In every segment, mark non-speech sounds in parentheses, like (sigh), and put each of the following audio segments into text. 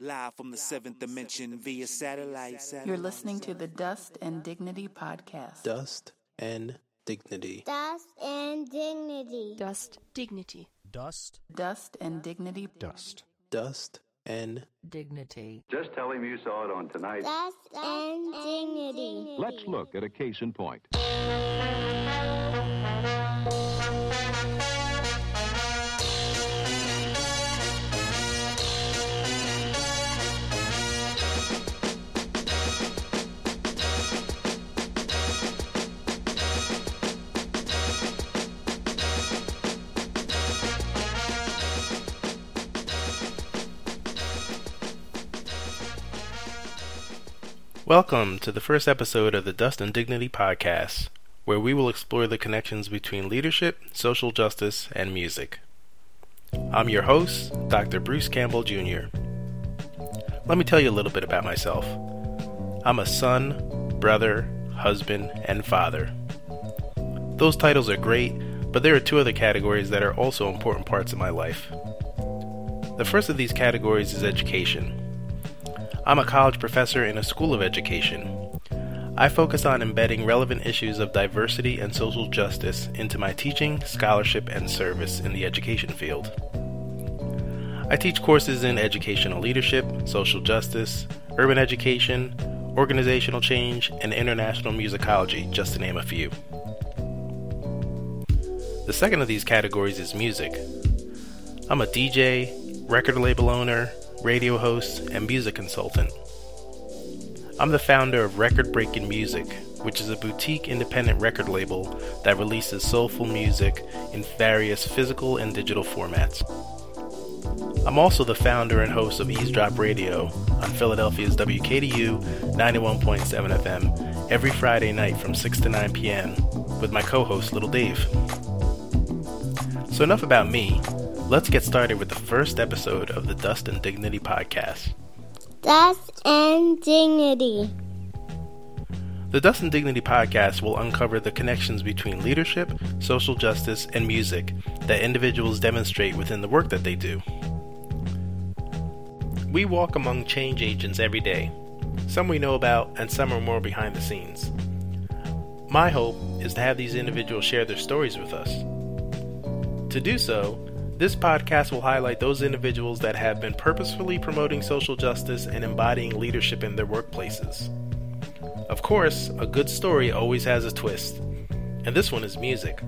Live from the seventh dimension via satellite. You're listening to the Dust and Dignity podcast. Dust and Dignity. Dust and dignity. Dust, dignity. Dust. Dust and Dignity. Dust. Dust and Dignity. Just tell him you saw it on tonight. Dust and dignity. Let's look at a case in point. (laughs) Welcome to the first episode of the Dust and Dignity podcast, where we will explore the connections between leadership, social justice, and music. I'm your host, Dr. Bruce Campbell Jr. Let me tell you a little bit about myself. I'm a son, brother, husband, and father. Those titles are great, but there are two other categories that are also important parts of my life. The first of these categories is education. I'm a college professor in a school of education. I focus on embedding relevant issues of diversity and social justice into my teaching, scholarship, and service in the education field. I teach courses in educational leadership, social justice, urban education, organizational change, and international musicology, just to name a few. The second of these categories is music. I'm a DJ, record label owner, radio host, and music consultant. I'm the founder of Record Breaking Music, which is a boutique independent record label that releases soulful music in various physical and digital formats. I'm also the founder and host of Eavesdrop Radio on Philadelphia's WKDU 91.7 FM every Friday night from 6 to 9 p.m. with my co host Little Dave. So, enough about me. Let's get started with the first episode of the Dust and Dignity podcast. Dust and dignity. The Dust and Dignity podcast will uncover the connections between leadership, social justice, and music that individuals demonstrate within the work that they do. We walk among change agents every day. Some we know about, and some are more behind the scenes. My hope is to have these individuals share their stories with us. To do so, this podcast will highlight those individuals that have been purposefully promoting social justice and embodying leadership in their workplaces. Of course, a good story always has a twist, and this one is music.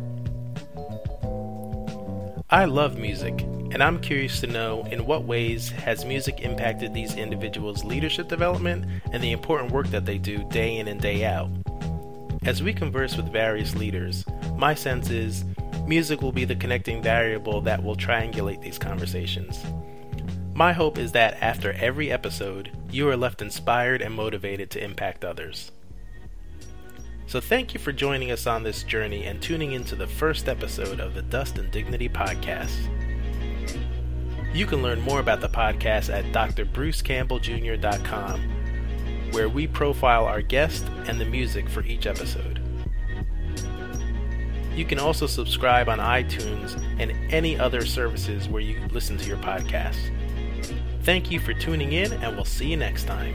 I love music, and I'm curious to know in what ways has music impacted these individuals' leadership development and the important work that they do day in and day out. As we converse with various leaders, my sense is music will be the connecting variable that will triangulate these conversations. My hope is that after every episode, you are left inspired and motivated to impact others. So, thank you for joining us on this journey and tuning into the first episode of the Dust and Dignity podcast. You can learn more about the podcast at drbrucecampbelljr.com, where we profile our guest and the music for each episode. You can also subscribe on iTunes and any other services where you listen to your podcasts. Thank you for tuning in, and we'll see you next time.